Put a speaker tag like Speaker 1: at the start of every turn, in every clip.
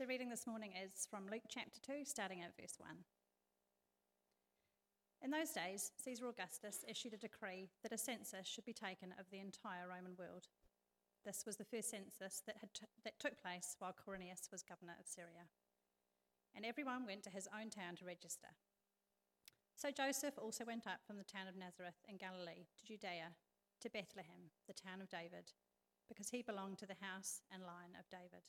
Speaker 1: The reading this morning is from Luke chapter 2, starting at verse 1. In those days, Caesar Augustus issued a decree that a census should be taken of the entire Roman world. This was the first census that, had t- that took place while Quirinius was governor of Syria. And everyone went to his own town to register. So Joseph also went up from the town of Nazareth in Galilee to Judea, to Bethlehem, the town of David, because he belonged to the house and line of David.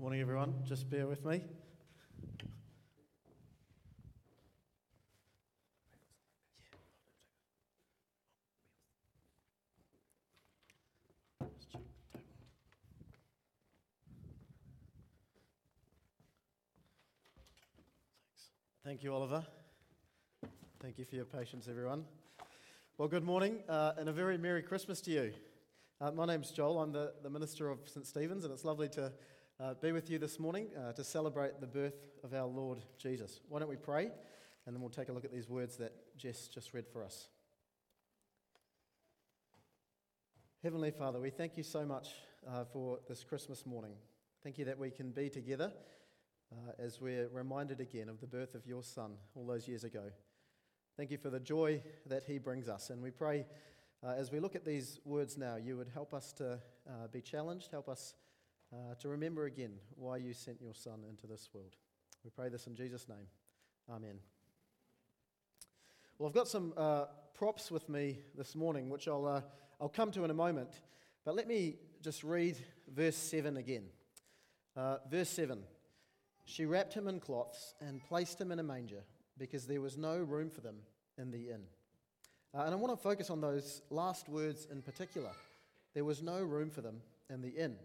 Speaker 2: Morning, everyone. Just bear with me. Thank you, Oliver. Thank you for your patience, everyone. Well, good morning uh, and a very Merry Christmas to you. Uh, my name's Joel. I'm the, the minister of St. Stephen's, and it's lovely to uh, be with you this morning uh, to celebrate the birth of our Lord Jesus. Why don't we pray, and then we'll take a look at these words that Jess just read for us. Heavenly Father, we thank you so much uh, for this Christmas morning. Thank you that we can be together uh, as we're reminded again of the birth of your Son all those years ago. Thank you for the joy that he brings us. And we pray uh, as we look at these words now, you would help us to uh, be challenged, help us uh, to remember again why you sent your Son into this world. We pray this in Jesus' name. Amen. Well, I've got some uh, props with me this morning, which I'll, uh, I'll come to in a moment. But let me just read verse 7 again. Uh, verse 7 she wrapped him in cloths and placed him in a manger because there was no room for them in the inn. Uh, and I want to focus on those last words in particular. There was no room for them in the inn.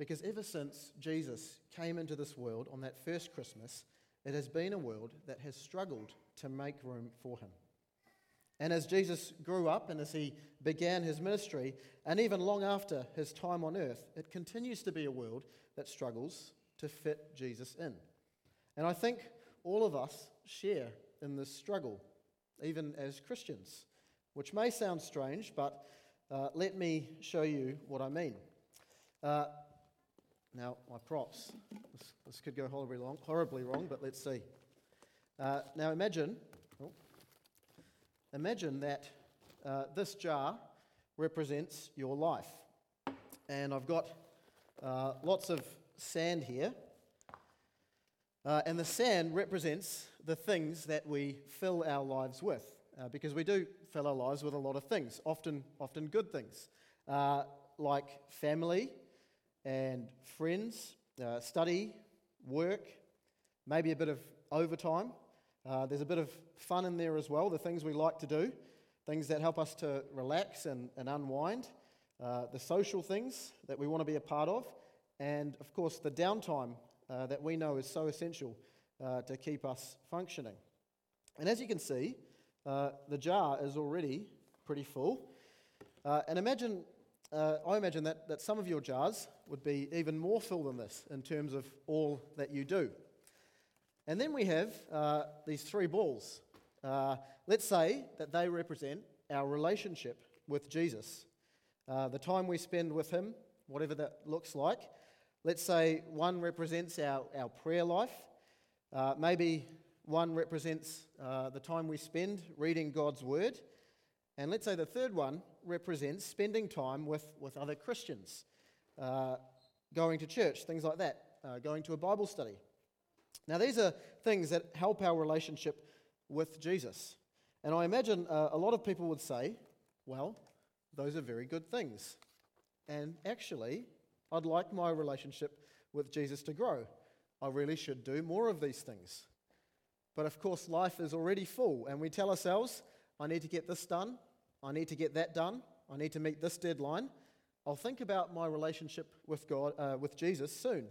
Speaker 2: Because ever since Jesus came into this world on that first Christmas, it has been a world that has struggled to make room for him. And as Jesus grew up and as he began his ministry, and even long after his time on earth, it continues to be a world that struggles to fit Jesus in. And I think all of us share in this struggle, even as Christians, which may sound strange, but uh, let me show you what I mean. Uh, now, my props. This, this, could go horribly wrong, horribly wrong but let's see. Uh, now, imagine, oh, imagine that uh, this jar represents your life. And I've got uh, lots of sand here. Uh, and the sand represents the things that we fill our lives with, uh, because we do fill our lives with a lot of things, often, often good things, uh, like family and friends, uh, study, work, maybe a bit of overtime. Uh, there's a bit of fun in there as well, the things we like to do, things that help us to relax and, and unwind, uh, the social things that we want to be a part of, and of course, the downtime uh, that we know is so essential uh, to keep us functioning. And as you can see, uh, the jar is already pretty full. And imagine, I imagine that, that some of your jars would be even more full than this in terms of all that you do. And then we have uh, these three balls. let's say that they represent our relationship with Jesus, the time we spend with Him, whatever that looks like. Let's say one represents our, our prayer life. Uh, maybe one represents uh, the time we spend reading God's Word. And let's say the third one represents spending time with, with other Christians, uh, going to church, things like that, uh, going to a Bible study. Now, these are things that help our relationship with Jesus. And I imagine uh, a lot of people would say, well, those are very good things. And actually, I'd like my relationship with Jesus to grow. I really should do more of these things. But of course, life is already full, and we tell ourselves, I need to get this done, I need to get that done, I need to meet this deadline. I'll think about my relationship with God, uh, with Jesus soon.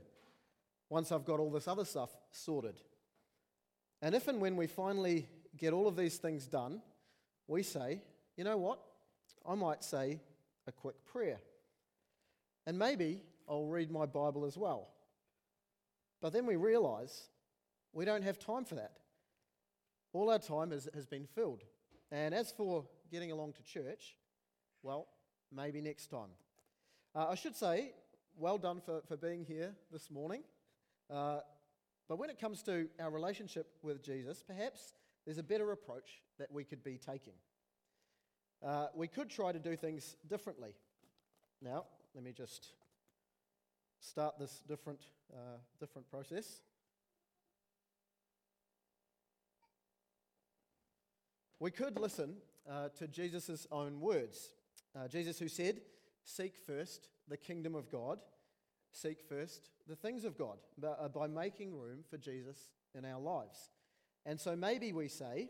Speaker 2: once I've got all this other stuff sorted. And if and when we finally get all of these things done, we say, you know what? I might say a quick prayer. And maybe I'll read my Bible as well. But then we realize we don't have time for that. All our time has, has been filled. And as for getting along to church, well, maybe next time. Uh, I should say, well done for, for being here this morning. Uh, but when it comes to our relationship with Jesus, perhaps there's a better approach that we could be taking. Uh, we could try to do things differently. Now, let me just start this different, uh, different process. We could listen uh, to Jesus' own words. Uh, Jesus, who said, Seek first the kingdom of God, seek first the things of God by, uh, by making room for Jesus in our lives. And so maybe we say,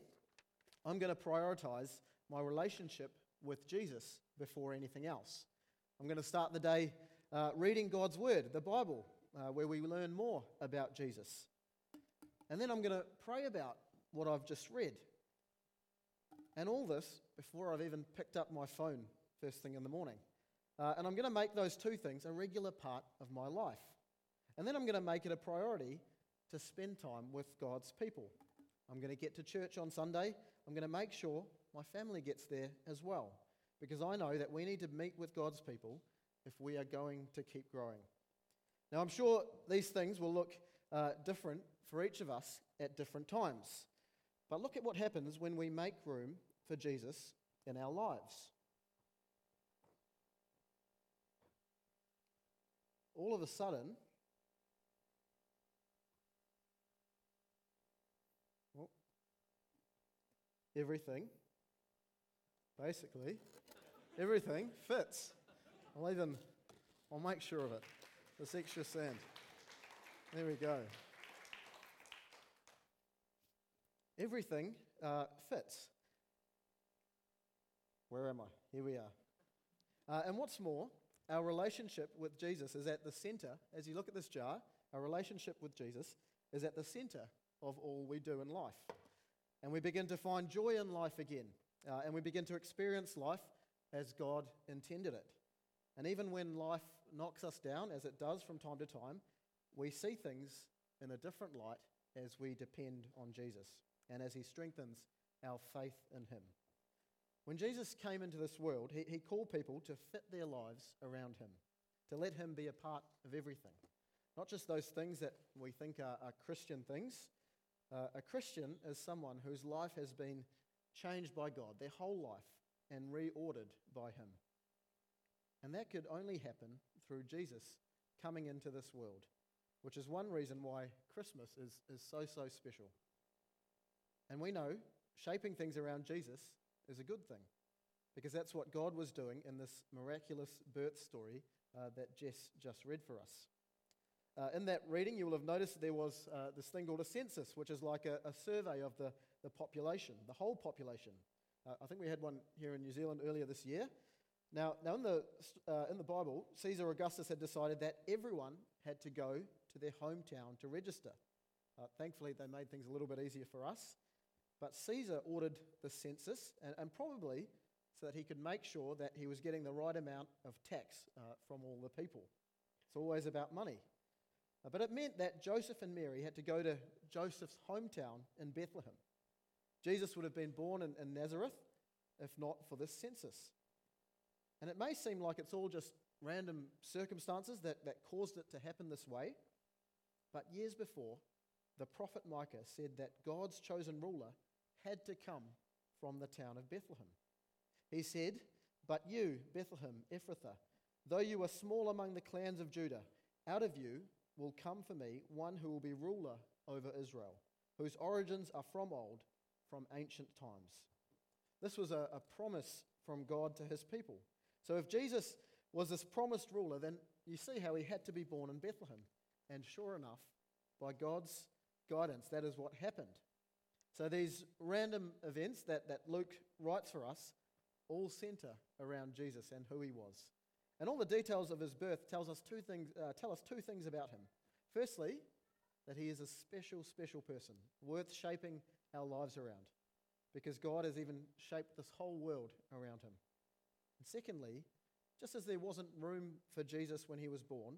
Speaker 2: I'm going to prioritize my relationship with Jesus before anything else. I'm going to start the day uh, reading God's Word, the Bible, uh, where we learn more about Jesus. And then I'm going to pray about what I've just read. And all this before I've even picked up my phone first thing in the morning. Uh, and I'm going to make those two things a regular part of my life. And then I'm going to make it a priority to spend time with God's people. I'm going to get to church on Sunday. I'm going to make sure my family gets there as well. Because I know that we need to meet with God's people if we are going to keep growing. Now, I'm sure these things will look uh, different for each of us at different times. But look at what happens when we make room for Jesus in our lives. All of a sudden, well, everything, basically, everything fits. I'll even, I'll make sure of it. This extra sand. There we go. Everything uh, fits. Where am I? Here we are. Uh, and what's more, our relationship with Jesus is at the center. As you look at this jar, our relationship with Jesus is at the center of all we do in life. And we begin to find joy in life again. Uh, and we begin to experience life as God intended it. And even when life knocks us down, as it does from time to time, we see things in a different light as we depend on Jesus and as He strengthens our faith in Him. When Jesus came into this world, he, he called people to fit their lives around Him, to let Him be a part of everything. Not just those things that we think are, are Christian things. Uh, a Christian is someone whose life has been changed by God, their whole life, and reordered by Him. And that could only happen through Jesus coming into this world, which is one reason why Christmas is, is so, so special. And we know shaping things around Jesus is a good thing because that's what God was doing in this miraculous birth story uh, that Jess just read for us. Uh, in that reading, you will have noticed there was uh, this thing called a census, which is like a, a survey of the, the population, the whole population. Uh, I think we had one here in New Zealand earlier this year. Now, now in, the, uh, in the Bible, Caesar Augustus had decided that everyone had to go to their hometown to register. Uh, thankfully, they made things a little bit easier for us. But Caesar ordered the census, and, and probably so that he could make sure that he was getting the right amount of tax uh, from all the people. It's always about money. Uh, but it meant that Joseph and Mary had to go to Joseph's hometown in Bethlehem. Jesus would have been born in, in Nazareth if not for this census. And it may seem like it's all just random circumstances that, that caused it to happen this way, but years before, the prophet Micah said that God's chosen ruler had to come from the town of Bethlehem. He said, But you, Bethlehem, Ephrathah, though you are small among the clans of Judah, out of you will come for me one who will be ruler over Israel, whose origins are from old, from ancient times. This was a, a promise from God to his people. So if Jesus was this promised ruler, then you see how he had to be born in Bethlehem. And sure enough, by God's guidance, that is what happened. So these random events that, that Luke writes for us all center around Jesus and who he was. And all the details of his birth tells us two things, uh, tell us two things about him. Firstly, that he is a special, special person, worth shaping our lives around, because God has even shaped this whole world around him. And secondly, just as there wasn't room for Jesus when he was born,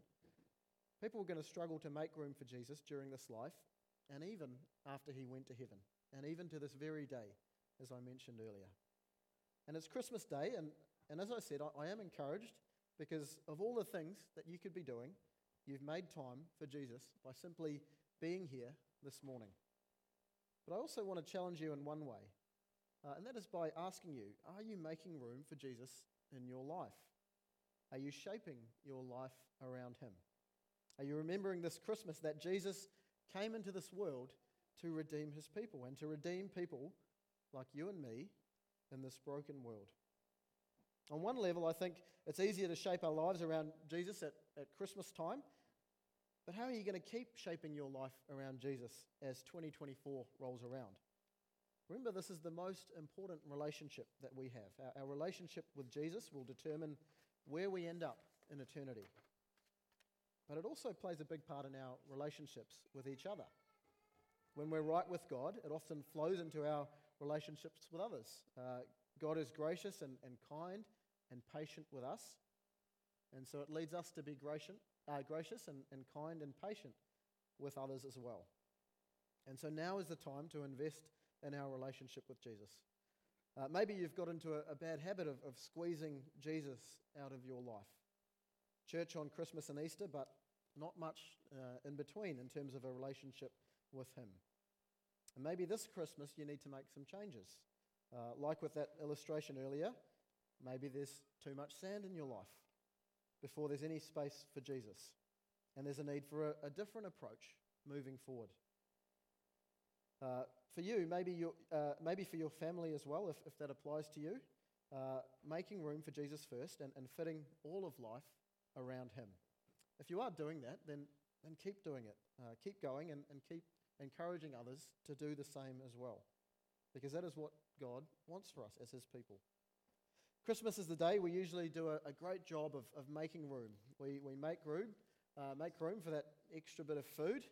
Speaker 2: people were going to struggle to make room for Jesus during this life, and even after he went to heaven, and even to this very day, as I mentioned earlier. And it's Christmas Day, and, and as I said, I, I am encouraged because of all the things that you could be doing, you've made time for Jesus by simply being here this morning. But I also want to challenge you in one way, uh, and that is by asking you are you making room for Jesus in your life? Are you shaping your life around Him? Are you remembering this Christmas that Jesus came into this world to redeem His people and to redeem people like you and me in this broken world? On one level, I think it's easier to shape our lives around Jesus at, at Christmas time. But how are you going to keep shaping your life around Jesus as 2024 rolls around? Remember, this is the most important relationship that we have. Our, our relationship with Jesus will determine where we end up in eternity. But it also plays a big part in our relationships with each other. When we're right with God, it often flows into our relationships with others. Uh, God is gracious and, and kind and patient with us. And so it leads us to be gracious, uh, gracious and, and kind and patient with others as well. And so now is the time to invest in our relationship with Jesus. Uh, maybe you've got into a, a bad habit of, of squeezing Jesus out of your life. Church on Christmas and Easter, but not much uh, in between in terms of a relationship with Him. And maybe this Christmas you need to make some changes. Uh, like with that illustration earlier, maybe there's too much sand in your life before there's any space for Jesus. And there's a need for a, a different approach moving forward. Uh, for you, maybe, your, uh, maybe for your family as well, if, if that applies to you, uh, making room for Jesus first and, and fitting all of life around Him. If you are doing that, then, then keep doing it. Uh, keep going and, and keep encouraging others to do the same as well. Because that is what God wants for us as His people. Christmas is the day we usually do a, a great job of, of making room. We, we make room, uh, make room for that extra bit of food.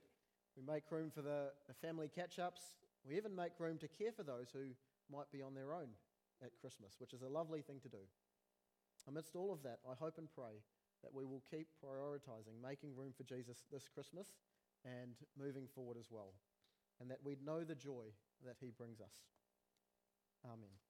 Speaker 2: We make room for the, the family catch ups. We even make room to care for those who might be on their own at Christmas, which is a lovely thing to do. Amidst all of that, I hope and pray that we will keep prioritizing making room for Jesus this Christmas and moving forward as well, and that we know the joy that he brings us. Amen.